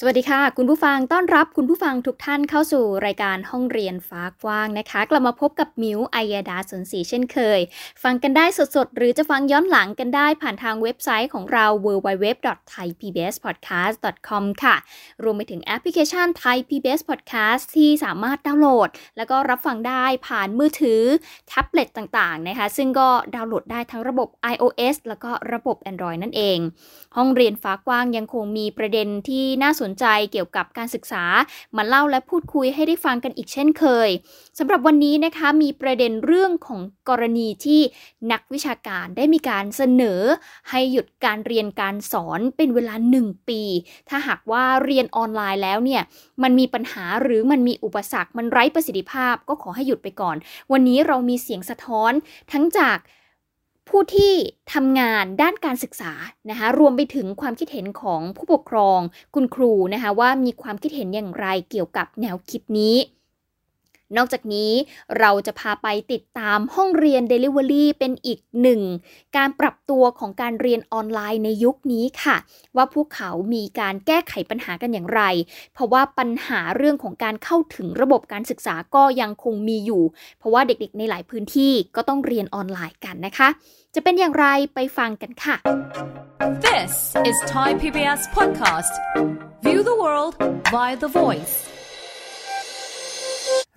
สวัสดีค่ะ คุณผู้ฟังต้อนรับคุณผู้ฟังทุกท่านเข้าสู่รายการห้องเรียนฟ้ากว้างนะคะ กลับมาพบกับมิวไอยาดาสนศรีเช่นเคย ฟังกันได้สดๆ หรือจะฟังย้อนหลังกันได้ผ่านทางเว็บไซต์ของเรา www.thaipbspodcast.com ค่ะ รวมไปถึงแอปพลิเคชัน Thai PBS Podcast ที่สามารถดาวน์โหลด แล้วก็รับฟังได้ผ่านมือถือแท็บเล็ตต่างๆนะคะ ซึ่งก็ดาวน์โหลดได้ทั้งระบบ iOS แล้วก็ระบบ Android นั่นเอง ห้องเรียนฟ้ากว้างยังคงมีประเด็นที่น่าสนใจเกี่ยวกับการศึกษา มาเล่าและพูดคุยให้ได้ฟังกันอีกเช่นเคยสำหรับวันนี้นะคะมีประเด็นเรื่องของกรณีที่นักวิชาการได้มีการเสนอ ให้หยุดการเรียนการสอนเป็นเวลา 1 ปี ถ้าหากว่าเรียนออนไลน์แล้วเนี่ยมันมีปัญหาหรือมันมีอุปสรรคมันไร้ประสิทธิภาพ ก็ขอให้หยุดไปก่อน วันนี้เรามีเสียงสะท้อนทั้งจาก ผู้ที่ทำงานด้านการศึกษานะคะรวมไปถึงความคิดเห็นของผู้ปกครองคุณครูนะคะว่ามีความคิดเห็นอย่างไรเกี่ยวกับแนวคิดนี้ นอกจากนี้เราจะพาไปติดตามห้องเรียน Delivery เป็นอีกหนึ่ง การปรับตัวของการเรียนออนไลน์ในยุคนี้ค่ะ ว่าพวกเขามีการแก้ไขปัญหากันอย่างไร เพราะว่าปัญหาเรื่องของการเข้าถึงระบบการศึกษาก็ยังคงมีอยู่ เพราะว่าเด็กๆในหลายพื้นที่ก็ต้องเรียนออนไลน์กันนะคะ จะเป็นอย่างไรไปฟังกันค่ะ This is Thai PBS podcast View the world via the voice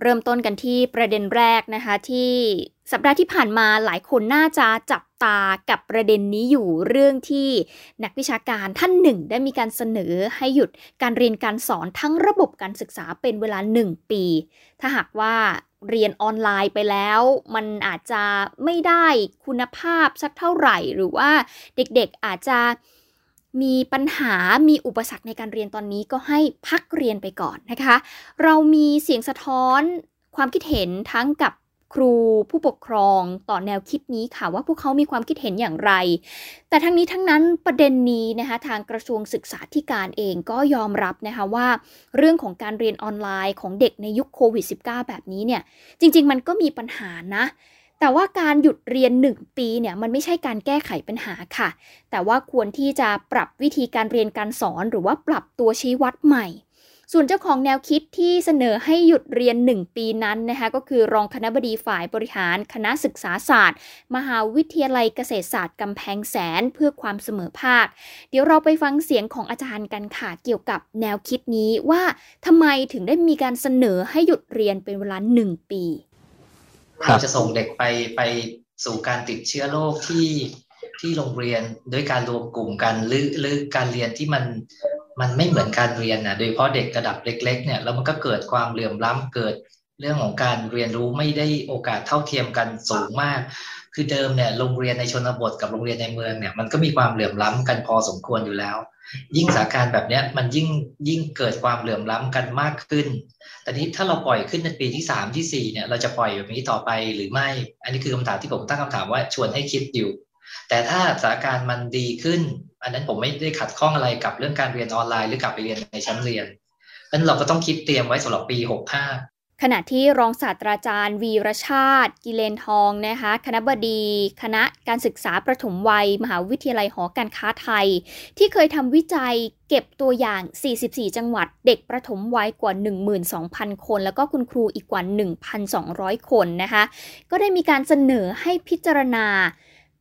เริ่มต้นกันที่ประเด็นแรกนะคะที่สัปดาห์ที่ผ่านมาหลายคนน่าจะจับตากับประเด็นนี้อยู่เรื่องที่นักวิชาการท่านหนึ่ง ได้มีการเสนอให้หยุดการเรียนการสอนทั้งระบบการศึกษาเป็นเวลา 1 ปี ถ้าหากว่าเรียนออนไลน์ไปแล้ว มันอาจจะไม่ได้คุณภาพสักเท่าไหร่ หรือว่าเด็กๆอาจจะ มีปัญหา มีอุปสรรคในการเรียนตอนนี้ก็ให้พักเรียนไปก่อนนะคะ เรามีเสียงสะท้อนความคิดเห็นทั้งกับครูผู้ปกครองต่อแนวคิดนี้ค่ะว่าพวกเขามีความคิดเห็นอย่างไร แต่ทั้งนี้ทั้งนั้นประเด็นนี้นะคะทางกระทรวงศึกษาธิการเองก็ยอมรับนะคะว่า เรื่องของการเรียนออนไลน์ของเด็กในยุคโควิด -19 แบบนี้เนี่ยจริง ๆ มันก็มีปัญหานะ แต่ว่าการหยุดเรียน 1 ปีเนี่ยมันไม่ใช่การแก้ไขปัญหาค่ะ แต่ว่าควรที่จะปรับวิธีการเรียนการสอนหรือว่าปรับตัวชี้วัดใหม่ ส่วนเจ้าของแนวคิดที่เสนอให้หยุดเรียน 1 ปีนั้นนะคะก็คือรองคณะบดีฝ่ายบริหาร คณะศึกษาศาสตร์ มหาวิทยาลัยเกษตรศาสตร์กำแพงแสนเพื่อความเสมอภาค เดี๋ยวเราไปฟังเสียงของอาจารย์กันค่ะเกี่ยวกับแนวคิดนี้ว่าทำไมถึงได้มีการเสนอให้หยุดเรียนเป็นเวลา 1 ปี เราจะส่งเด็กไปไปสู่การติดเชื้อโรคที่ที่โรงเรียนด้วยการรวมกลุ่มกันหรือหรือการเรียนที่มันมันไม่เหมือนการเรียนนะโดยเฉพาะเด็กระดับเล็ก ๆ เนี่ยแล้วมันก็เกิดความเหลื่อมล้ำเกิดเรื่องของการเรียนรู้ไม่ได้โอกาสเท่าเทียมกันสูงมาก คือเดิมเนี่ยโรงเรียนในชนบทกับโรงเรียนในเมืองเนี่ยมันก็มีความเหลื่อมล้ำกันพอสมควรอยู่แล้ว ยิ่งสถานการณ์แบบนี้มันยิ่งยิ่งเกิดความเหลื่อมล้ำกันมากขึ้น แต่นี้ถ้าเราปล่อยขึ้นในปีที่สามที่สี่เนี่ยเราจะปล่อยแบบนี้ต่อไปหรือไม่ อันนี้คือคำถามที่ผมตั้งคำถามว่าชวนให้คิดอยู่ แต่ถ้าสถานการณ์มันดีขึ้น อันนั้นผมไม่ได้ขัดข้องอะไรกับเรื่องการเรียนออนไลน์หรือกลับไปเรียนในชั้นเรียนนั้นเราก็ต้องคิดเตรียมไว้สำหรับปีหกห้า ขณะที่รองศาสตราจารย์ วีรชาติ กิเลนทองนะคะคณะบดี คณะการศึกษาประถมวัย มหาวิทยาลัยหอการค้าไทย ที่เคยทำวิจัยเก็บตัวอย่าง 44 จังหวัด เด็กประถมวัยกว่า 12,000 คน แล้วก็คุณครูอีกกว่า 1,200 คนนะคะก็ได้มีการเสนอให้พิจารณา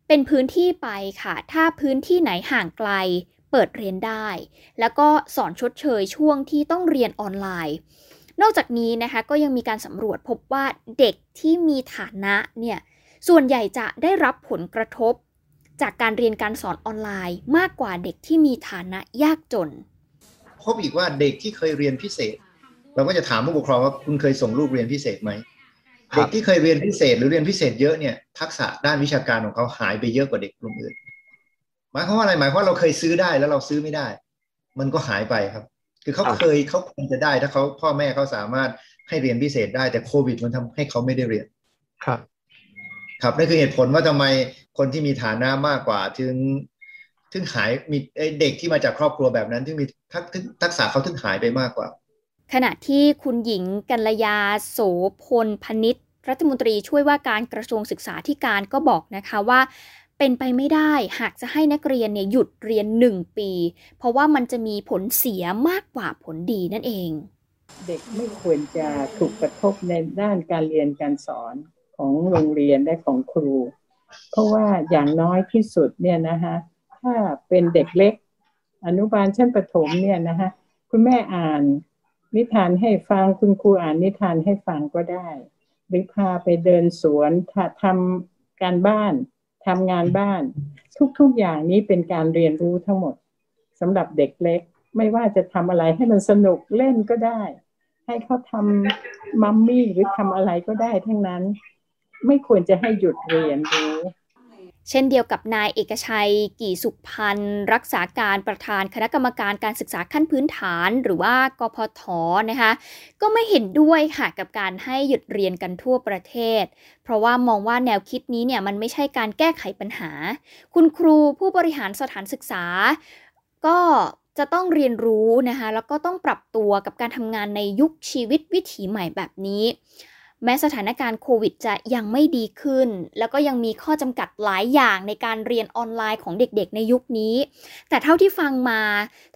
เป็นพื้นที่ไปค่ะ ถ้าพื้นที่ไหนห่างไกลเปิดเรียนได้ แล้วก็สอนชดเชยช่วงที่ต้องเรียนออนไลน์ นอกจากนี้นะคะก็ยังมีการสำรวจพบว่าเด็กที่มีฐานะเนี่ยส่วนใหญ่จะได้รับผลกระทบ จากการเรียนการสอนออนไลน์มากกว่าเด็กที่มีฐานะยากจน พบอีกว่าเด็กที่เคยเรียนพิเศษ เราก็จะถามผู้ปกครองว่าคุณเคยส่งลูกเรียนพิเศษไหมเด็กที่เคยเรียนพิเศษหรือเรียนพิเศษเยอะเนี่ยทักษะด้านวิชาการของเขาหายไปเยอะกว่าเด็กกลุ่มอื่นหมายความว่าอะไรหมายความว่าเราเคยซื้อได้แล้วเราซื้อไม่ได้ มันก็หายไปครับ คือเขาเคยเขาควรจะได้ถ้าเขาพ่อแม่เขาสามารถให้เรียนพิเศษได้แต่โควิดมันทำให้เขาไม่ได้เรียนครับ ครับนั่นคือเหตุผลว่าทำไมคนที่มีฐานะมากกว่าถึงถึงหายมีเด็กที่มาจากครอบครัวแบบนั้นถึงมีทักทักษะเขาถึงหายไปมากกว่า ขณะที่คุณหญิงกัลยาโสพลพนิษรัฐมนตรีช่วยว่าการกระทรวงศึกษาธิการก็บอกนะคะว่า เป็นไปไม่ได้หากจะให้นักเรียนเนี่ยหยุดเรียนหนึ่งปี เพราะว่ามันจะมีผลเสียมากกว่าผลดีนั่นเอง เด็กไม่ควรจะถูกกระทบในด้านการเรียนการสอนของโรงเรียนและของครู เพราะว่าอย่างน้อยที่สุดเนี่ยนะคะถ้าเป็นเด็กเล็ก อนุบาลชั้นประถมเนี่ยนะคะคุณแม่อ่านนิทานให้ฟังคุณครูอ่านนิทานให้ฟังก็ได้ หรือพาไปเดินสวนทำการบ้าน ทำงานบ้าน ทุกๆอย่างนี้เป็นการเรียนรู้ทั้งหมดสำหรับเด็กเล็ก ไม่ว่าจะทำอะไรให้มันสนุกเล่นก็ได้ ให้เขาทำมัมมี่หรือทำอะไรก็ได้ทั้งนั้น ไม่ควรจะให้หยุดเรียนรู้ เช่นเดียวกับนายเอกชัย กี่สุขพันธ์รักษาการประธานคณะกรรมการการศึกษาขั้นพื้นฐาน หรือว่ากพทนะคะก็ไม่เห็นด้วยค่ะกับการให้หยุดเรียนกันทั่วประเทศ เพราะว่ามองว่าแนวคิดนี้เนี่ยมันไม่ใช่การแก้ไขปัญหา คุณครูผู้บริหารสถานศึกษา ก็จะต้องเรียนรู้นะคะแล้วก็ต้องปรับตัวกับการทำงานในยุคชีวิตวิถีใหม่แบบนี้ แม้สถานการณ์โควิดจะยังไม่ดีขึ้น แล้วก็ยังมีข้อจำกัดหลายอย่างในการเรียนออนไลน์ของเด็กๆ ในยุคนี้ แต่เท่าที่ฟังมา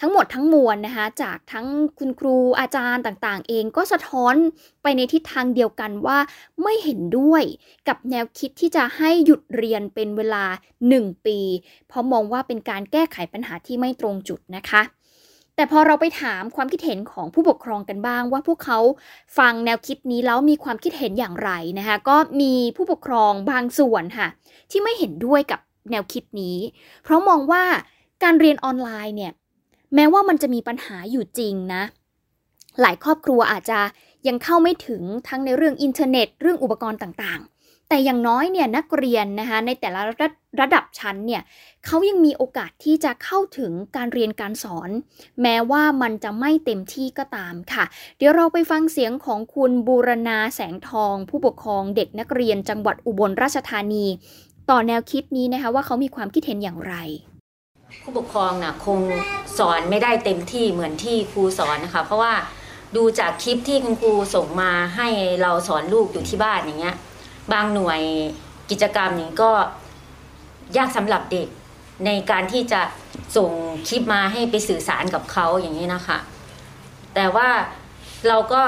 ทั้งหมดทั้งมวลนะคะ จากทั้งคุณครูอาจารย์ต่างๆ เองก็สะท้อนไปในทิศทางเดียวกันว่าไม่เห็นด้วยกับแนวคิดที่จะให้หยุดเรียนเป็นเวลา 1 ปี เพราะมองว่าเป็นการแก้ไขปัญหาที่ไม่ตรงจุดนะคะ แต่พอเราไปถามความคิดเห็นของผู้ปกครองกันบ้าง ว่าพวกเขาฟังแนวคิดนี้แล้วมีความคิดเห็นอย่างไรนะคะก็มีผู้ปกครองบางส่วนค่ะที่ไม่เห็นด้วยกับแนวคิดนี้ เพราะมองว่าการเรียนออนไลน์เนี่ยแม้ว่ามันจะมีปัญหาอยู่จริงนะ หลายครอบครัวอาจจะยังเข้าไม่ถึงทั้งในเรื่องอินเทอร์เน็ต เรื่องอุปกรณ์ต่าง แต่อย่างน้อยเนี่ยนักเรียนนะคะในแต่ละระระดับชั้นเนี่ยเขายังมีโอกาสที่จะเข้าถึงการเรียนการสอน แม้ว่ามันจะไม่เต็มที่ก็ตามค่ะ เดี๋ยวเราไปฟังเสียงของคุณบูรณาแสงทอง ผู้ปกครองเด็กนักเรียนจังหวัดอุบลราชธานี ต่อแนวคิดนี้นะคะว่าเขามีความคิดเห็นอย่างไร ผู้ปกครองนะ่ะคงสอนไม่ได้เต็มที่เหมือนที่ครูสอนนะคะ เพราะว่าดูจากคลิปที่คุณครูส่งมาให้เราสอนลูกอยู่ที่บ้านอย่างเงี้ย บางหน่วยกิจกรรมนี้ก็ยากสำหรับเด็กในการที่จะส่งคลิปมาให้ไปสื่อสารกับเขาอย่างนี้นะคะ แต่ว่าเราก็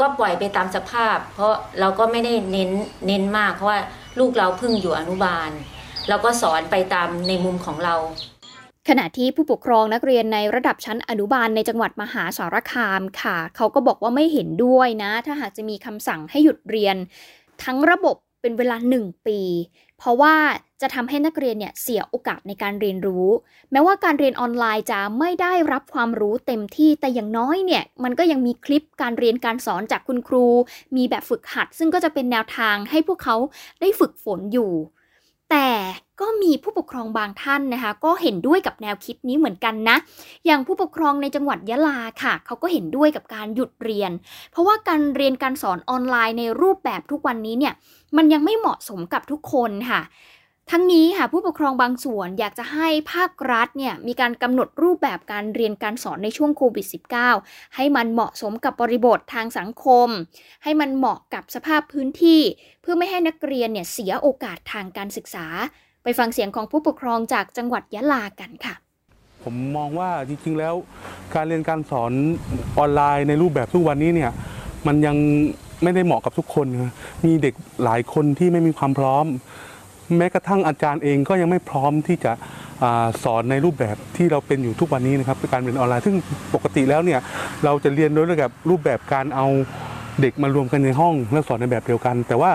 ก็ปล่อยไปตามสภาพ เพราะเราก็ไม่ได้เน้นเน้นมาก เพราะว่าลูกเราเพิ่งอยู่อนุบาล เราก็สอนไปตามในมุมของเรา ขณะที่ผู้ปกครองนักเรียนในระดับชั้นอนุบาลในจังหวัดมหาสารคามค่ะ เขาก็บอกว่าไม่เห็นด้วยนะ ถ้าหากจะมีคำสั่งให้หยุดเรียน ทั้งระบบเป็นเวลา 1 ปี เพราะว่าจะทำให้นักเรียนเนี่ยเสียโอกาสในการเรียนรู้ แม้ว่าการเรียนออนไลน์จะไม่ได้รับความรู้เต็มที่แต่อย่างน้อยเนี่ยมันก็ยังมีคลิปการเรียนการสอนจากคุณครู มีแบบฝึกหัด ซึ่งก็จะเป็นแนวทางให้พวกเขาได้ฝึกฝนอยู่ แต่ ก็มีผู้ปกครองบางท่านนะคะ ก็เห็นด้วยกับแนวคิดนี้เหมือนกันนะ อย่างผู้ปกครองในจังหวัดยะลาค่ะ เขาก็เห็นด้วยกับการหยุดเรียน เพราะว่าการเรียนการสอนออนไลน์ในรูปแบบทุกวันนี้เนี่ย มันยังไม่เหมาะสมกับทุกคนค่ะทั้งนี้ค่ะผู้ปกครองบางส่วนอยากจะให้ภาครัฐเนี่ยมีการกำหนดรูปแบบการเรียนการสอนในช่วงโควิด -19 ให้มันเหมาะสมกับบริบททางสังคม ให้มันเหมาะกับสภาพพื้นที่ เพื่อไม่ให้นักเรียนเนี่ยเสียโอกาสทางการศึกษา ไปฟังเสียงของผู้ปกครองจากจังหวัดยะลากันค่ะ ผมมองว่าจริงๆแล้วการเรียนการสอนออนไลน์ในรูปแบบทุกวันนี้เนี่ยมันยังไม่ได้เหมาะกับทุกคน มีเด็กหลายคนที่ไม่มีความพร้อม แม้กระทั่งอาจารย์เองก็ยังไม่พร้อมที่จะสอนในรูปแบบที่เราเป็นอยู่ทุกวันนี้นะครับการเรียนออนไลน์ซึ่งปกติแล้วเนี่ยเราจะเรียนโดยแบบรูปแบบการเอาเด็กมารวมกันในห้องแล้วสอนในแบบเดียวกัน แต่ว่า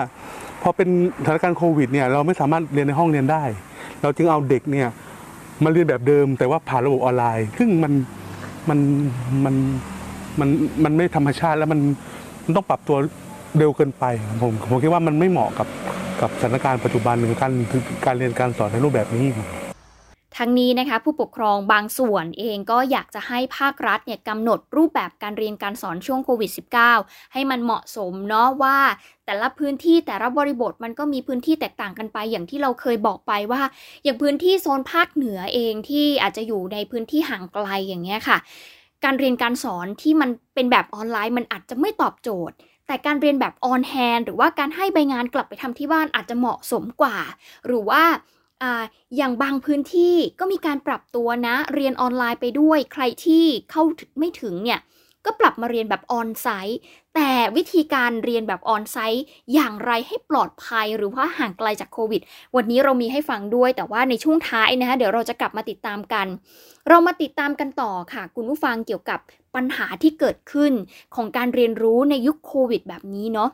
อเป็นสถานการณ์โควิดเนี่ยเราไม่สามารถเรียนในห้องเรียนได้ เราจึงเอาเด็กเนี่ยมาเรียนแบบเดิม แต่ว่าผ่านระบบออนไลน์ ซึ่งมันมันมันมันมันไม่ธรรมชาติแล้วมันมันต้องปรับตัวเร็วเกินไปผมผมคิดว่ามันไม่เหมาะกับกับสถานการณ์ปัจจุบันหรือการการเรียนการสอนในรูปแบบนี้ ทั้งนี้นะคะผู้ปกครองบางส่วนเองก็อยากจะให้ภาครัฐเนี่ยกำหนดรูปแบบการเรียนการสอนช่วงโควิด -19 ให้มันเหมาะสมเนาะว่าแต่ละพื้นที่แต่ละบริบทมันก็มีพื้นที่แตกต่างกันไป อย่างที่เราเคยบอกไปว่า อย่างพื้นที่โซนภาคเหนือเองที่อาจจะอยู่ในพื้นที่ห่างไกลอย่างเงี้ยค่ะ การเรียนการสอนที่มันเป็นแบบออนไลน์มันอาจจะไม่ตอบโจทย์แต่การเรียนแบบ on-hand หรือว่าการให้ใบงานกลับไปทำที่บ้านอาจจะเหมาะสมกว่า หรือว่า อย่างบางพื้นที่ก็มีการปรับตัวนะ เรียนออนไลน์ไปด้วย ใครที่เข้าไม่ถึงเนี่ยก็ปรับมาเรียนแบบ on-site แต่วิธีการเรียนแบบ on-site อย่างไรให้ปลอดภัยหรือว่าห่างไกลจากโควิด วันนี้เรามีให้ฟังด้วย แต่ว่าในช่วงท้ายนะคะเดี๋ยวเราจะกลับมาติดตามกัน เรามาติดตามกันต่อค่ะ คุณผู้ฟังเกี่ยวกับปัญหาที่เกิดขึ้นของการเรียนรู้ในยุคโควิดแบบนี้เนาะ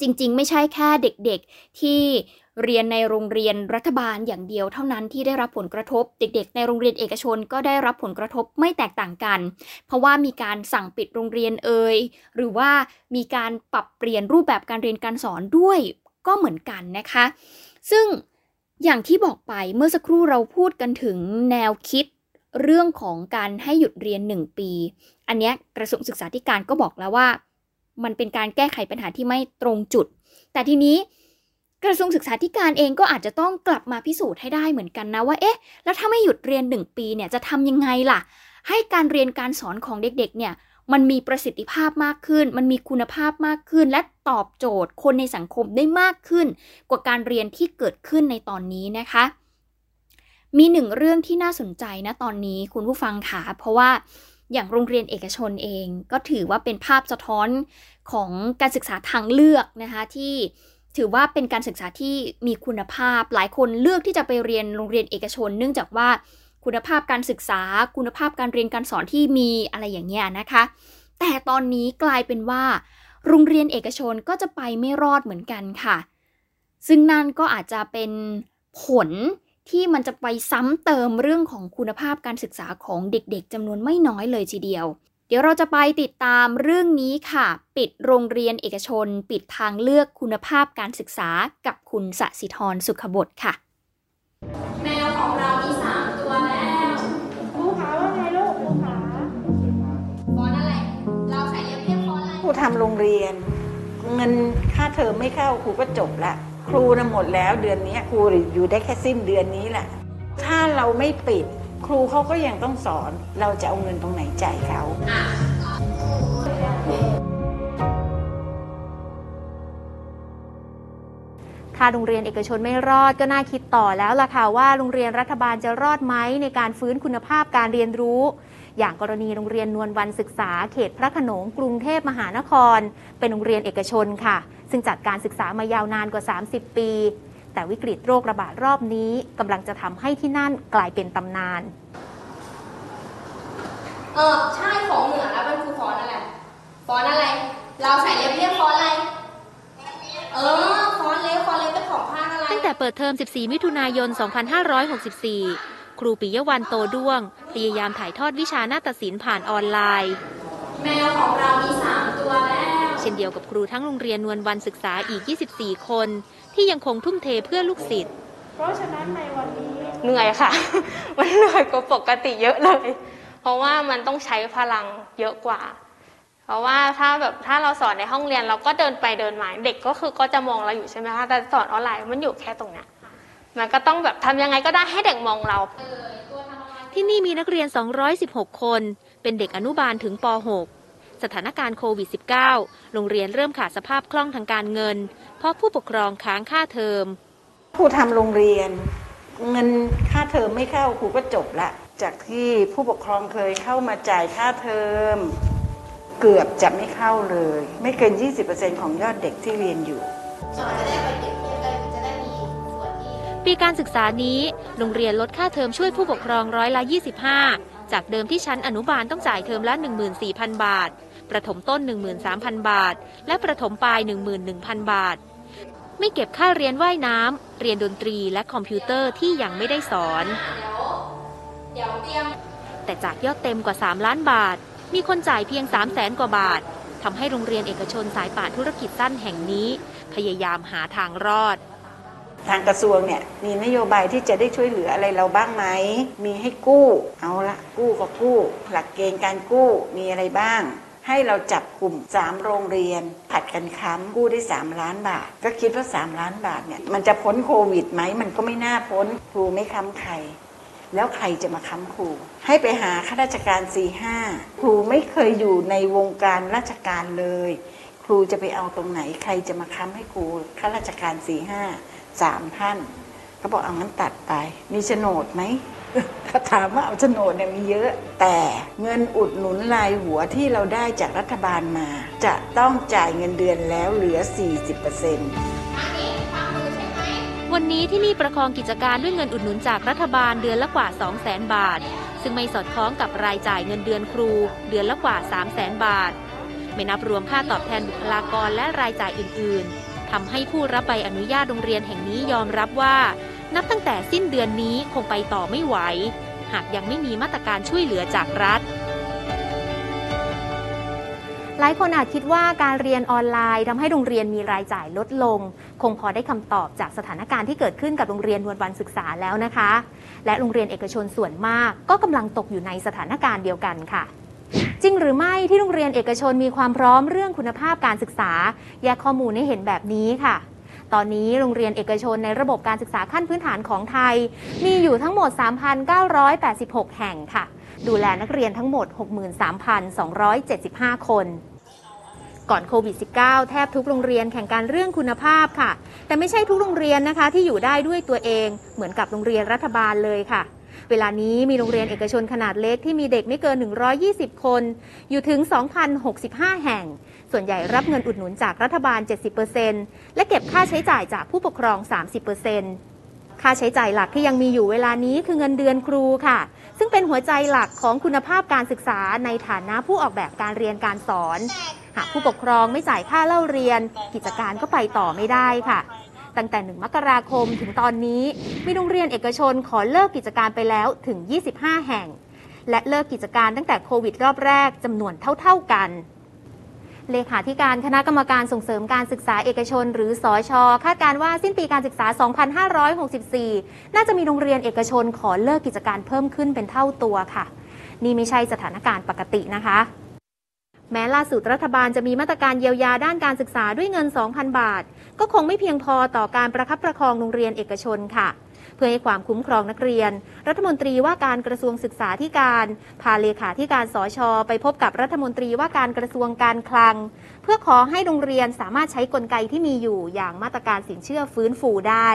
จริง ๆ ไม่ใช่แค่เด็กๆ ที่เรียนในโรงเรียนรัฐบาลอย่างเดียวเท่านั้นที่ได้รับผลกระทบ เด็กๆ ในโรงเรียนเอกชนก็ได้รับผลกระทบไม่แตกต่างกัน เพราะว่ามีการสั่งปิดโรงเรียนเอ่ยหรือว่ามีการปรับเปลี่ยนรูปแบบการเรียนการสอนด้วยก็เหมือนกันนะคะ ซึ่งอย่างที่บอกไปเมื่อสักครู่เราพูดกันถึงแนวคิดเรื่องของการให้หยุดเรียน 1 ปี อันนี้กระทรวงศึกษาธิการก็บอกแล้วว่า มันเป็นการแก้ไขปัญหาที่ไม่ตรงจุด แต่ทีนี้กระทรวงศึกษาธิการเองก็อาจจะต้องกลับมาพิสูจน์ให้ได้เหมือนกันนะว่า เอ๊ะ แล้วถ้าไม่หยุดเรียน 1 ปีเนี่ยจะทำยังไงล่ะ ให้การเรียนการสอนของเด็กๆ เนี่ย มันมีประสิทธิภาพมากขึ้น มันมีคุณภาพมากขึ้น และตอบโจทย์คนในสังคมได้มากขึ้น กว่าการเรียนที่เกิดขึ้นในตอนนี้นะคะ มีหนึ่งเรื่องที่น่าสนใจนะตอนนี้คุณผู้ฟังค่ะเพราะว่า อย่างโรงเรียนเอกชนเอง ก็ถือว่าเป็นภาพสะท้อนของการศึกษาทางเลือกนะคะที่ถือว่าเป็นการศึกษาที่มีคุณภาพ หลายคนเลือกที่จะไปเรียนโรงเรียนเอกชน เนื่องจากว่าคุณภาพการศึกษา คุณภาพการเรียนการสอนที่มีอะไรอย่างเงี้ยนะคะ แต่ตอนนี้กลายเป็นว่า โรงเรียนเอกชนก็จะไปไม่รอดเหมือนกันค่ะ ซึ่งนั่นก็อาจจะเป็นผล ที่มันจะไปซ้ำเติมเรื่องของคุณภาพการศึกษาของเด็กๆจำนวนไม่น้อยเลยทีเดียว เดี๋ยวเราจะไปติดตามเรื่องนี้ค่ะ ปิดโรงเรียนเอกชน ปิดทางเลือกคุณภาพการศึกษากับคุณสสิธรสุขบดค่ะ แมวของเรามีสามตัวแล้วครูขาว่าไงลูกครูขาฟอนอะไร เราใส่เรียบเรียบฟอนอะไรครูทำโรงเรียน เงินค่าเทอมไม่เข้าครูก็จบละ ครูนะหมดแล้วเดือนนี้ครูอยู่ได้แค่สิ้นเดือนนี้แหละ ถ้าเราไม่ปิด ครูเขาก็ยังต้องสอน เราจะเอาเงินตรงไหนจ่ายเขาถ้าโรงเรียนเอกชนไม่รอดก็น่าคิดต่อแล้วล่ะค่ะว่าโรงเรียนรัฐบาลจะรอดไหมในการฟื้นคุณภาพการเรียนรู้ อย่างกรณีโรงเรียนนวลวันศึกษาเขตพระโขนงกรุงเทพมหานคร เป็นโรงเรียนเอกชนค่ะ ซึ่งจัดการศึกษามายาวนานกว่า 30 ปี แต่วิกฤตโรคระบาดรอบนี้กำลังจะทำให้ที่นั่นกลายเป็นตำนาน เออใช่ของเหนือแล้วมันคือฟอนอะไรฟอนอะไร เราใส่เรียบเรียบฟอนอะไร เออฟอนเล็กฟอนเล็กเป็นของภาคอะไร ตั้งแต่เปิดเทอม 14 มิถุนายน 2564 ครูปิยวันโตด้วง พยายามถ่ายทอดวิชานาฏศิลป์ผ่านออนไลน์ แมวของเรามีสามตัวแล้ว เช่นเดียวกับครูทั้งโรงเรียนนวลวันศึกษาอีก 24 คน ที่ยังคงทุ่มเทเพื่อลูกศิษย์ เพราะฉะนั้นในวันนี้เหนื่อยค่ะ มันเหนื่อยกว่าปกติเยอะเลย เพราะว่ามันต้องใช้พลังเยอะกว่า เพราะว่าถ้าแบบถ้าเราสอนในห้องเรียนเราก็เดินไปเดินมาเด็กก็คือก็จะมองเราอยู่ใช่ไหมคะแต่สอนออนไลน์มันอยู่แค่ตรงเนี้ยมันก็ต้องแบบทำยังไงก็ได้ให้เด็กมองเรา ที่นี่มีนักเรียน 216 คน เป็นเด็กอนุบาลถึงป .6 สถานการณ์โควิด -19 โรงเรียนเริ่มขาดสภาพคล่องทางการเงิน เพราะผู้ปกครองค้างค่าเทอมครูทำโรงเรียน เงินค่าเทอมไม่เข้าครูก็จบละจากที่ผู้ปกครองเคยเข้ามาจ่ายค่าเทอม เกือบจะไม่เข้าเลย ไม่เกิน 20%ของยอดเด็กที่เรียนอยู่ปีการศึกษานี้โรงเรียนลดค่าเทอมช่วยผู้ปกครองร้อยละ 25 จากเดิมที่ชั้นอนุบาลต้องจ่ายเทอมละ 14,000 บาท ประถมต้น 13,000 บาท และประถมปลาย 11,000 บาท ไม่เก็บค่าเรียนว่ายน้ำ เรียนดนตรีและคอมพิวเตอร์ที่ยังไม่ได้สอน แต่จากยอดเต็มกว่า 3 ล้านบาท มีคนจ่ายเพียง 3 0 0แสนกว่าบาททำให้โรงเรียนเอกชนสายป่านธุรกิจสั้นแห่งนี้ พยายามหาทางรอดทางกระทรวงเนี่ยมีนโยบายที่จะได้ช่วยเหลืออะไรเราบ้างไหม มีให้กู้ เอาละกู้ก็กู้ หลักเกณฑ์การกู้มีอะไรบ้าง ให้เราจับกลุ่ม 3 โรงเรียน ผัดกันค้ำกู้ได้ 3 ล้านบาท ก็คิดว่า 3 ล้านบาทเนี่ยมันจะพ้นโควิดไหมมันก็ไม่น่าพ้นครูไม่ค้ำใครแล้วใครจะมาค้ำครู ให้ไปหาข้าราชการสี่ห้าครูไม่เคยอยู่ในวงการราชการเลย ครูจะไปเอาตรงไหน ใครจะมาค้ำให้ครูข้าราชการสี่ห้าสามท่าน ก็บอกเอางั้นตัดไป มีโฉนดไหม ถาถามว่าเอาโฉนดเนี่ยมีเยอะ แต่เงินอุดหนุนรายหัวที่เราได้จากรัฐบาลมา จะต้องจ่ายเงินเดือนแล้วเหลือ 40%วันนี้ที่นี่ประคองกิจการด้วยเงินอุดหนุนจากรัฐบาลเดือนละกว่า 200,000 บาท ซึ่งไม่สอดคล้องกับรายจ่ายเงินเดือนครู เดือนละกว่า 300,000 บาท ไม่นับรวมค่าตอบแทนบุคลากรและรายจ่ายอื่น ๆทำให้ผู้รับใบอนุญาตโรงเรียนแห่งนี้ยอมรับว่า นับตั้งแต่สิ้นเดือนนี้คงไปต่อไม่ไหว หากยังไม่มีมาตรการช่วยเหลือจากรัฐหลายคนอาจคิดว่าการเรียนออนไลน์ทำให้โรงเรียนมีรายจ่ายลดลง คงพอได้คำตอบจากสถานการณ์ที่เกิดขึ้นกับโรงเรียนวันวันศึกษาแล้วนะคะ และโรงเรียนเอกชนส่วนมาก ก็กำลังตกอยู่ในสถานการณ์เดียวกันค่ะ จริงหรือไม่ที่โรงเรียนเอกชนมีความพร้อมเรื่องคุณภาพการศึกษา แยกข้อมูลให้เห็นแบบนี้ค่ะ ตอนนี้โรงเรียนเอกชนในระบบการศึกษาขั้นพื้นฐานของไทย มีอยู่ทั้งหมด 3,986 แห่งค่ะ ดูแลนักเรียนทั้งหมด 63,275 คนก่อนโควิด -19 แทบทุกโรงเรียนแข่งกันเรื่องคุณภาพค่ะ แต่ไม่ใช่ทุกโรงเรียนนะคะที่อยู่ได้ด้วยตัวเอง เหมือนกับโรงเรียนรัฐบาลเลยค่ะ เวลานี้มีโรงเรียนเอกชนขนาดเล็กที่มีเด็กไม่เกิน 120 คน อยู่ถึง 2,065 แห่ง ส่วนใหญ่รับเงินอุดหนุนจากรัฐบาล 70%และเก็บค่าใช้จ่ายจากผู้ปกครอง 30%ค่าใช้จ่ายหลักที่ยังมีอยู่เวลานี้คือเงินเดือนครูค่ะ ซึ่งเป็นหัวใจหลักของคุณภาพการศึกษาในฐานะผู้ออกแบบการเรียนการสอน หากผู้ปกครองไม่จ่ายค่าเล่าเรียน กิจการก็ไปต่อไม่ได้ค่ะตั้งแต่ 1 มกราคมถึงตอนนี้ มีโรงเรียนเอกชนขอเลิกกิจการไปแล้วถึง 25 แห่ง และเลิกกิจการตั้งแต่โควิดรอบแรกจำนวนเท่า ๆกัน เลขาธิการคณะกรรมการส่งเสริมการศึกษาเอกชน หรือสอชอคาดการว่าสิ้นปีการศึกษา 2564 น่าจะมีโรงเรียนเอกชนขอเลิกกิจการเพิ่มขึ้นเป็นเท่าตัวค่ะ นี่ไม่ใช่สถานการณ์ปกตินะคะแม้ล่าสุดรัฐบาลจะมีมาตรการเยียวยาด้านการศึกษาด้วยเงิน 2,000 บาท ก็คงไม่เพียงพอต่อการประคับประคองโรงเรียนเอกชนค่ะ เพื่อให้ความคุ้มครองนักเรียน รัฐมนตรีว่าการกระทรวงศึกษาธิการ พาเลขาธิการสอชอไปพบกับรัฐมนตรีว่าการกระทรวงการคลัง เพื่อขอให้โรงเรียนสามารถใช้กลไกที่มีอยู่อย่างมาตรการสินเชื่อฟื้นฟูได้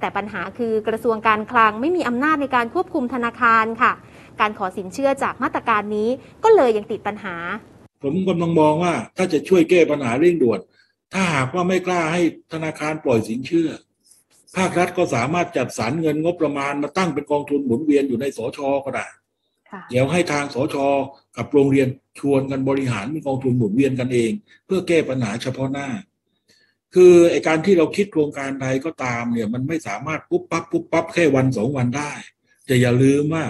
แต่ปัญหาคือกระทรวงการคลังไม่มีอำนาจในการควบคุมธนาคารค่ะ การขอสินเชื่อจากมาตรการนี้ก็เลยยังติดปัญหา ผมกำลังมองว่าถ้าจะช่วยแก้ปัญหาเร่งด่วน ถ้าหากว่าไม่กล้าให้ธนาคารปล่อยสินเชื่อ ภาครัฐก็สามารถจัดสรรเงินงบประมาณมาตั้งเป็นกองทุนหมุนเวียนอยู่ในสชก็ได้เดี๋ยวให้ทางสชกับโรงเรียนชวนกันบริหารเป็นกองทุนหมุนเวียนกันเอง เพื่อแก้ปัญหาเฉพาะหน้า คือไอการที่เราคิดโครงการใดก็ตามเนี่ย มันไม่สามารถปุ๊บปั๊บปุ๊บปั๊บแค่วันสองวันได้แต่อย่าลืมว่า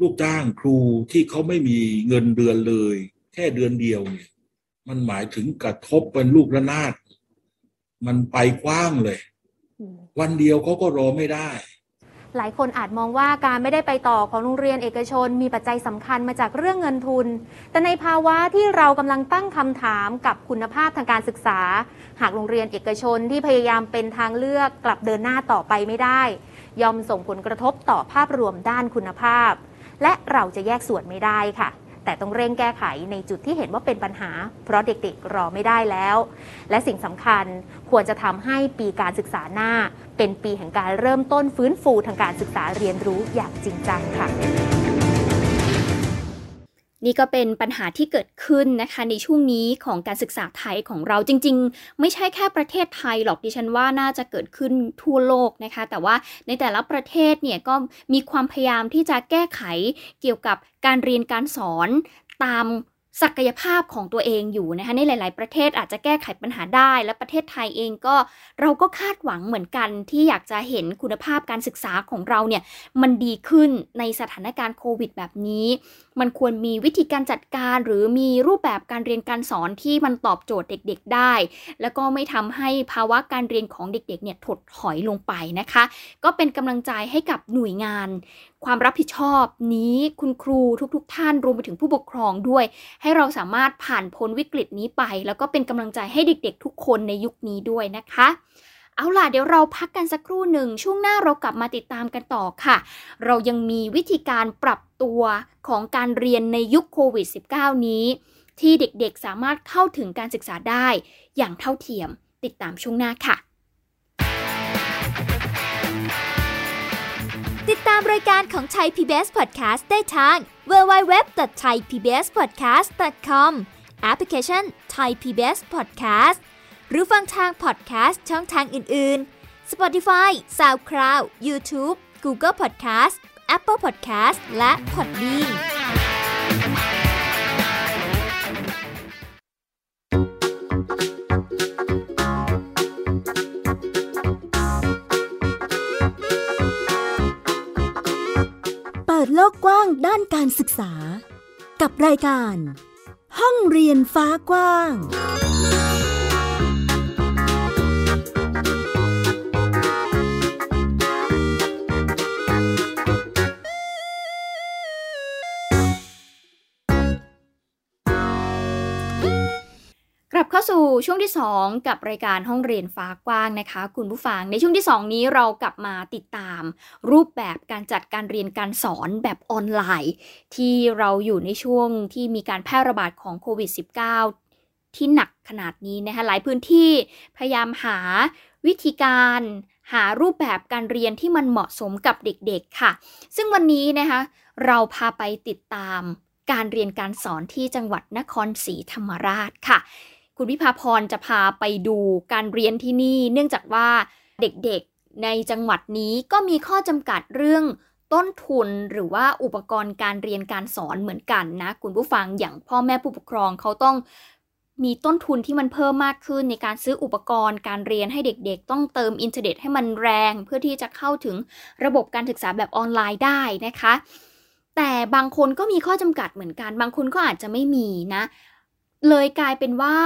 ลูกจ้างครูที่เขาไม่มีเงินเดือนเลย แค่เดือนเดียวเนี่ย มันหมายถึงกระทบเป็นลูกระนาด มันไปกว้างเลย วันเดียวเขาก็รอไม่ได้ หลายคนอาจมองว่าการไม่ได้ไปต่อของโรงเรียนเอกชน มีปัจจัยสำคัญมาจากเรื่องเงินทุน แต่ในภาวะที่เรากำลังตั้งคำถามกับคุณภาพทางการศึกษา หากโรงเรียนเอกชนที่พยายามเป็นทางเลือกกลับเดินหน้าต่อไปไม่ได้ ย่อมส่งผลกระทบต่อภาพรวมด้านคุณภาพ และเราจะแยกส่วนไม่ได้ค่ะ แต่ต้องเร่งแก้ไขในจุดที่เห็นว่าเป็นปัญหา เพราะเด็กๆรอไม่ได้แล้ว และสิ่งสำคัญควรจะทำให้ปีการศึกษาหน้า เป็นปีแห่งการเริ่มต้นฟื้นฟูทางการศึกษาเรียนรู้อย่างจริงจังค่ะ นี่ก็เป็นปัญหาที่เกิดขึ้นนะคะ ในช่วงนี้ของการศึกษาไทยของเราจริง ๆ ไม่ใช่แค่ประเทศไทยหรอกดิฉันว่าน่าจะเกิดขึ้นทั่วโลกนะคะ แต่ว่าในแต่ละประเทศเนี่ยก็มีความพยายามที่จะแก้ไขเกี่ยวกับการเรียนการสอนตามศักยภาพของตัวเองอยู่นะคะในหลาย ๆ ประเทศอาจจะแก้ไขปัญหาได้ และประเทศไทยเองก็เราก็คาดหวังเหมือนกันที่อยากจะเห็นคุณภาพการศึกษาของเราเนี่ยมันดีขึ้นในสถานการณ์โควิดแบบนี้ มันควรมีวิธีการจัดการหรือมีรูปแบบการเรียนการสอนที่มันตอบโจทย์เด็กๆได้ แล้วก็ไม่ทำให้ภาวะการเรียนของเด็กๆเนี่ยถดถอยลงไปนะคะ ก็เป็นกำลังใจให้กับหน่วยงาน ความรับผิดชอบนี้คุณครูทุกๆ ท่านรวมไปถึงผู้ปกครองด้วย ให้เราสามารถผ่านพ้นวิกฤตนี้ไป แล้วก็เป็นกำลังใจให้เด็กๆ ทุกคนในยุคนี้ด้วยนะคะเอาล่ะเดี๋ยวเราพักกันสักครู่หนึ่งช่วงหน้าเรากลับมาติดตามกันต่อค่ะ เรายังมีวิธีการปรับ ตัวของการเรียนในยุคโควิด -19 นี้ ที่เด็กๆสามารถเข้าถึงการศึกษาได้อย่างเท่าเทียมติดตามช่วงหน้าค่ะ ติดตามรายการของไทย PBS Podcast ได้ทาง www.thaipbspodcast.com แอปพลิเคชัน Thai PBS Podcast หรือฟังทาง podcast ช่องทางอื่น ๆ Spotify SoundCloud YouTube Google Podcast Apple Podcast และ Podbean เปิดโลกกว้างด้านการศึกษา กับรายการ ห้องเรียนฟ้ากว้าง ลับเข้าสู่ช่วงที่ 2 กับรายการห้องเรียนฟ้ากว้างนะคะ คุณผู้ฟังในช่วงที่ 2 นี้เรากลับมาติดตาม รูปแบบการจัดการเรียนการสอนแบบออนไลน์ ที่เราอยู่ในช่วงที่มีการแพร่ระบาดของโควิด -19 ที่หนักขนาดนี้นะคะหลายพื้นที่พยายามหาวิธีการหารูปแบบการเรียนที่มันเหมาะสมกับเด็กๆค่ะ ซึ่งวันนี้นะคะเราพาไปติดตามการเรียนการสอนที่จังหวัดนครศรีธรรมราชค่ะ คุณวิภาพรจะพาไปดูการเรียนที่นี่ เนื่องจากว่าเด็กๆในจังหวัดนี้ก็มีข้อจำกัดเรื่องต้นทุนหรือว่าอุปกรณ์การเรียนการสอนเหมือนกันนะ คุณผู้ฟังอย่างพ่อแม่ผู้ปกครองเขาต้องมีต้นทุนที่มันเพิ่มมากขึ้นในการซื้ออุปกรณ์การเรียนให้เด็กๆ ต้องเติมอินเทอร์เน็ตให้มันแรง เพื่อที่จะเข้าถึงระบบการศึกษาแบบออนไลน์ได้นะคะ แต่บางคนก็มีข้อจำกัดเหมือนกัน บางคนก็อาจจะไม่มีนะ เลยกลายเป็นว่า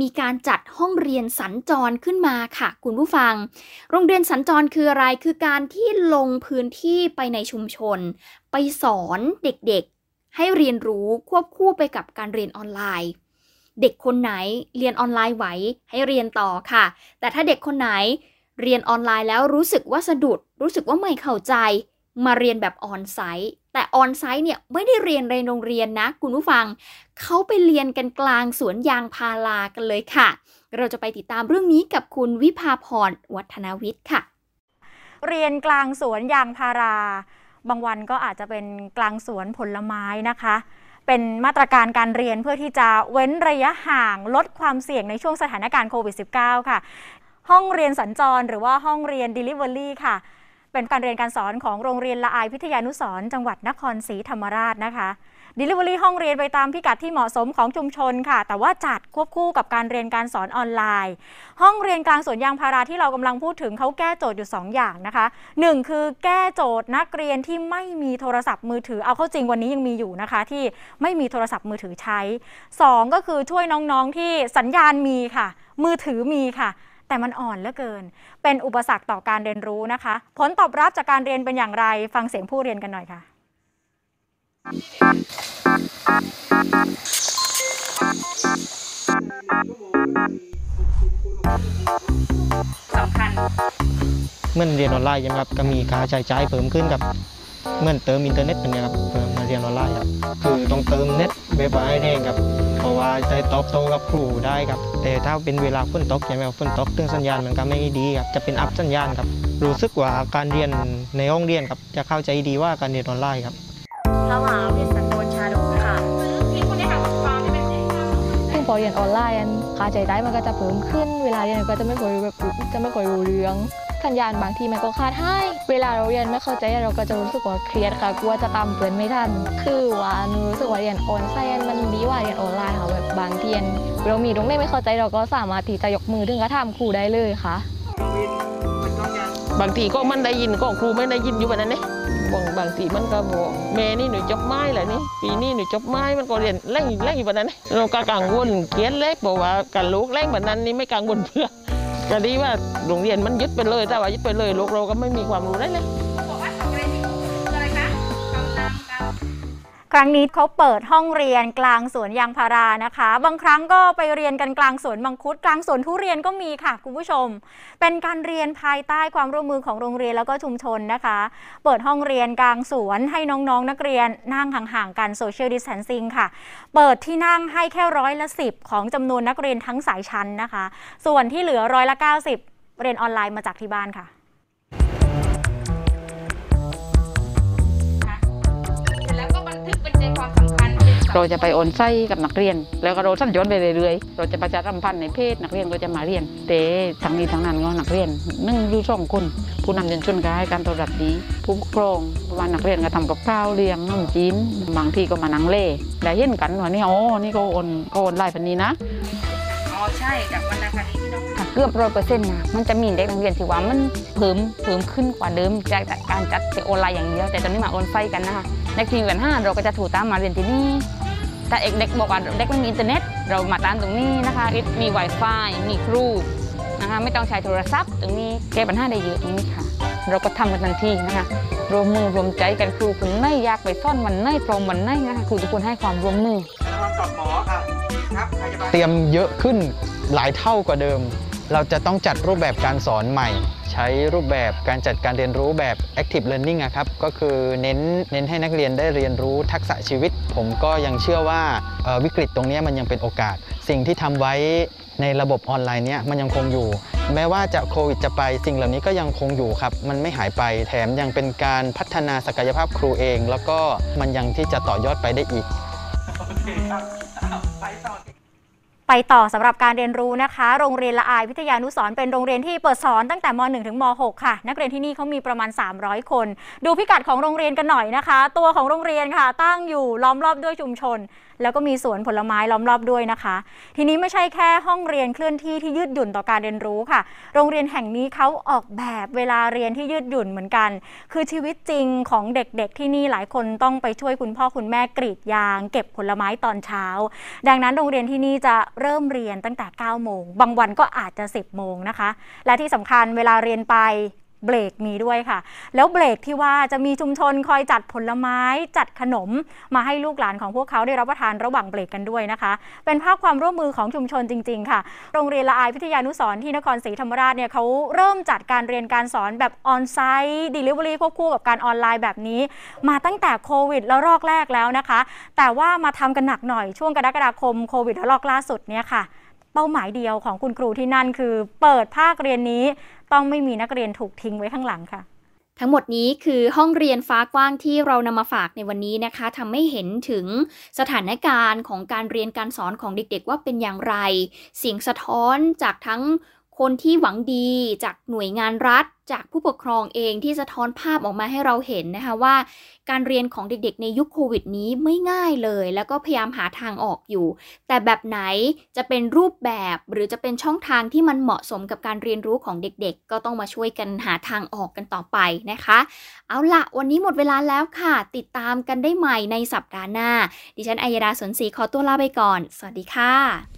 มีการจัดห้องเรียนสัญจรขึ้นมาค่ะ คุณผู้ฟัง โรงเรียนสัญจรคืออะไรคือการที่ลงพื้นที่ไปในชุมชน ไปสอนเด็กๆ ให้เรียนรู้ควบคู่ไปกับการเรียนออนไลน์เด็กคนไหนเรียนออนไลน์ไหวให้เรียนต่อค่ะ แต่ถ้าเด็กคนไหนเรียนออนไลน์แล้วรู้สึกว่าสะดุด รู้สึกว่าไม่เข้าใจ มาเรียนแบบออนไซต์แต่ออนไซต์เนี่ยไม่ได้เรียนในโรงเรียนนะ คุณผู้ฟังเขาไปเรียนกันกลางสวนยางพารากันเลยค่ะ เราจะไปติดตามเรื่องนี้กับคุณวิภาพรวัฒนวิทย์ค่ะ เรียนกลางสวนยางพารา บางวันก็อาจจะเป็นกลางสวนผลไม้นะคะ เป็นมาตรการการเรียนเพื่อที่จะเว้นระยะห่างลดความเสี่ยงในช่วงสถานการณ์โควิด -19 ค่ะ ห้องเรียนสัญจรหรือว่าห้องเรียน Delivery ค่ะ เป็นการเรียนการสอนของโรงเรียนละอายพิทยานุสร์จังหวัดนครศรีธรรมราชนะคะ Delivery ห้องเรียนไปตามพิกัดที่เหมาะสมของชุมชนค่ะ แต่ว่าจัดควบคู่กับการเรียนการสอนออนไลน์ ห้องเรียนกลางสวนยางพาราที่เรากำลังพูดถึงเขาแก้โจทย์อยู่ 2 อย่างนะคะ 1 คือแก้โจทย์นักเรียนที่ไม่มีโทรศัพท์มือถือ เอาเข้าจริงวันนี้ยังมีอยู่นะคะ ที่ไม่มีโทรศัพท์มือถือใช้ 2 ก็คือช่วยน้องๆที่สัญญาณมีค่ะ มือถือมีค่ะ แต่มันอ่อนเหลือเกิน เป็นอุปสรรคต่อการเรียนรู้นะคะ ผลตอบรับจากการเรียนเป็นอย่างไร ฟังเสียงผู้เรียนกันหน่อยค่ะ สำคัญเหมื่อนเรียนออนไลน์ใช่ไหมครับก็มีค่าใช้จ่ายเพิ่มขึ้นครับเหมื่อนเติมอินเทอร์เน็ตเป็นไงครับเพิ่มมา เรียนออนไลน์ครับ คือต้องเติมเน็ตเว็บไอแน่ครับ เพราะว่าได้ตอบโต้กับครูได้ครับ แต่ถ้าเป็นเวลาฝนตกใช่ไหมครับฝนตกเรื่องสัญญาณมันก็ไม่ดีครับ จะเป็นอัพสัญญาณครับ รู้สึกว่าการเรียนในห้องเรียนครับ จะเข้าใจดีว่าการเรียนออนไลน์ครับพระมหาวิทยาลัยสันโดษชาดกค่ะซึ่งพอเรียนออนไลน์อันค่าใช้จ่ายมันก็จะเพิ่มขึ้น เวลาเรียนก็จะไม่ค่อยแบบจะไม่ค่อยรู้เรื่อง สัญญาณบางทีมันก็ขาดให้ เวลาเราเรียนไม่เข้าใจเราก็จะรู้สึกว่าเครียดค่ะกลัวจะตามเพื่อนไม่ทัน คือว่าหนูรู้สึกว่าเรียนออนไลน์มันดีกว่าเรียนออนไลน์ค่ะแบบบางทีเรามีตรงไหนไม่เข้าใจเราก็สามารถที่จะยกมือถึงกระทำครูได้เลยค่ะ บางทีก็มันได้ยินก็ครูไม่ได้ยินอยู่แบบนั้นเนี่ยบางบางทีมันก็บอกแม่นี่หนูจบไม้แหละนี่ปีนี้หนูจบไม้มันก็เรียนแรงแรงอยู่แบบนั้นเนี่ยเราก็กังวลเขียนเล็กบอกว่าการลูกแรงแบบนั้นนี่ไม่กังวลเพื่อ ก็ดีว่าโรงเรียนมันยึดไปเลยแต่ว่ายึดไปเลยลูกเราก็ไม่มีความรู้ได้เลย ครั้งนี้เขาเปิดห้องเรียนกลางสวนยางพารานะคะ บางครั้งก็ไปเรียนกันกลางสวนมังคุด กลางสวนทุเรียนก็มีค่ะคุณผู้ชม เป็นการเรียนภายใต้ความร่วมมือของโรงเรียนแล้วก็ชุมชนนะคะ เปิดห้องเรียนกลางสวนให้น้องๆนนักเรียนนั่งห่างๆกันโซเชียลดิสแทนซิ่งค่ะ เปิดที่นั่งให้แค่ร้อยละสิบของจำนวนนักเรียนทั้งสายชั้นนะคะ ส่วนที่เหลือร้อยละ 90 เรียนออนไลน์มาจากที่บ้านค่ะ เราจะไปโอนไส้กับนักเรียน แล้วก็เราสั้นย้อนไปเรื่อยๆเราจะประชาสัมพันธ์ในเพจนักเรียนก็จะมาเรียน แต่ทั้งนี้ทั้งนั้นก็นักเรียนนึ่งอยู่สองคน ผู้นำชุมชนก็ให้การตอบรับดีผู้ปกครองว่านักเรียนก็ทำกับข้าวเลี้ยงน้ำจีนบางทีก็มานั่งเล่ได้เห็นกันว่านี่โอ๋อนี่ก็โอนก็โอนไล่พันนี้นะอ๋อใช่จากวรรณคดีที่น้อง เกือบร้อยเปอร์เซ็นต์นะมันจะมีเด็กโรงเรียนที่ว่ามันเพิ่มเพิ่มขึ้นกว่าเดิมจากการจัดเป็นออนไลน์อย่างเดียว แต่ตอนนี้มาออนไฟกันนะคะในทีวันห้าเราก็จะถูกตามมาเรียนที่นี่แต่เด็กบอกว่าเด็กไม่มีอินเทอร์เน็ต เรามาตามตรงนี้นะคะมี Wi-Fi มีครูนะคะไม่ต้องใช้โทรศัพท์ตรงนี้แก้ปัญหาได้เยอะตรงนี้ค่ะ เราก็ทำกันทันทีนะคะรวมมือรวมใจกันครูคนไหนอยากไปซ่อนวันไหนพร้อมวันไหนนะคะครูทุกคนให้ความร่วมมือเตรียมเยอะขึ้นหลายเท่ากว่าเดิม เราจะต้องจัดรูปแบบการสอนใหม่ ใช้รูปแบบการจัดการเรียนรู้แบบ active learning อะครับก็คือเน้นเน้นให้นักเรียนได้เรียนรู้ทักษะชีวิต ผมก็ยังเชื่อว่าวิกฤตตรงนี้มันยังเป็นโอกาส สิ่งที่ทำไว้ในระบบออนไลน์เนี้ยมันยังคงอยู่ แม้ว่าจะโควิดจะไปสิ่งเหล่านี้ก็ยังคงอยู่ครับ มันไม่หายไปแถมยังเป็นการพัฒนาศักยภาพครูเอง แล้วก็มันยังที่จะต่อยอดไปได้อีกไปต่อ ไปต่อสำหรับการเรียนรู้นะคะ โรงเรียนละอายวิทยานุสร์เป็นโรงเรียนที่เปิดสอนตั้งแต่ม .1 ถึงม .6 ค่ะ นักเรียนที่นี่เขามีประมาณ 300 คน ดูพิกัดของโรงเรียนกันหน่อยนะคะ ตัวของโรงเรียนค่ะ ตั้งอยู่ล้อมรอบด้วยชุมชน แล้วก็มีสวนผลไม้ล้อมรอบด้วยนะคะ ทีนี้ไม่ใช่แค่ห้องเรียนเคลื่อนที่ที่ยืดหยุ่นต่อการเรียนรู้ค่ะ โรงเรียนแห่งนี้เขาออกแบบเวลาเรียนที่ยืดหยุ่นเหมือนกัน คือชีวิตจริงของเด็กๆ ที่นี่หลายคนต้องไปช่วยคุณพ่อคุณแม่กรีดยาง เก็บผลไม้ตอนเช้า ดังนั้นโรงเรียนที่นี่จะเริ่มเรียนตั้งแต่9โมงบางวันก็อาจจะ 10โมงนะคะ และที่สำคัญเวลาเรียนไป เบรกมีด้วยค่ะ แล้วเบรกที่ว่าจะมีชุมชนคอยจัดผลไม้จัดขนม มาให้ลูกหลานของพวกเขาได้รับประทานระหว่างเบรกกันด้วยนะคะ เป็นภาพความร่วมมือของชุมชนจริง ๆ ค่ะ โรงเรียนละอายพิทยานุสรณ์ที่นครศรีธรรมราชเนี่ยเขาเริ่มจัดการเรียนการสอนแบบ on-site delivery ควบคู่กับการออนไลน์แบบนี้ มาตั้งแต่โควิดแล้วรอกแรกแล้วนะคะ แต่ว่ามาทำกันหนักหน่อยช่วงกรกฎาคมโควิดแล้วรอกล่าสุดเนี่ยค่ะ เป้าหมายเดียวของคุณครูที่นั่นคือ เปิดภาคเรียนนี้ต้องไม่มีนักเรียนถูกทิ้งไว้ข้างหลังค่ะ ทั้งหมดนี้คือห้องเรียนฟ้ากว้างที่เรานำมาฝากในวันนี้นะคะทำให้เห็นถึงสถานการณ์ของการเรียนการสอนของเด็กๆ ว่าเป็นอย่างไรเสียงสะท้อนจากทั้ง คนที่หวังดีจากหน่วยงานรัฐ จากผู้ปกครองเองที่สะท้อนภาพออกมาให้เราเห็นนะคะว่า การเรียนของเด็กๆ ในยุคโควิดนี้ไม่ง่ายเลย แล้วก็พยายามหาทางออกอยู่ แต่แบบไหนจะเป็นรูปแบบหรือจะเป็นช่องทางที่มันเหมาะสมกับการเรียนรู้ของเด็กๆ ก็ต้องมาช่วยกันหาทางออกกันต่อไปนะคะ เอาละวันนี้หมดเวลาแล้วค่ะ ติดตามกันได้ใหม่ในสัปดาห์หน้า ดิฉันอัยดาสนศรีขอตัวลาไปก่อน สวัสดีค่ะ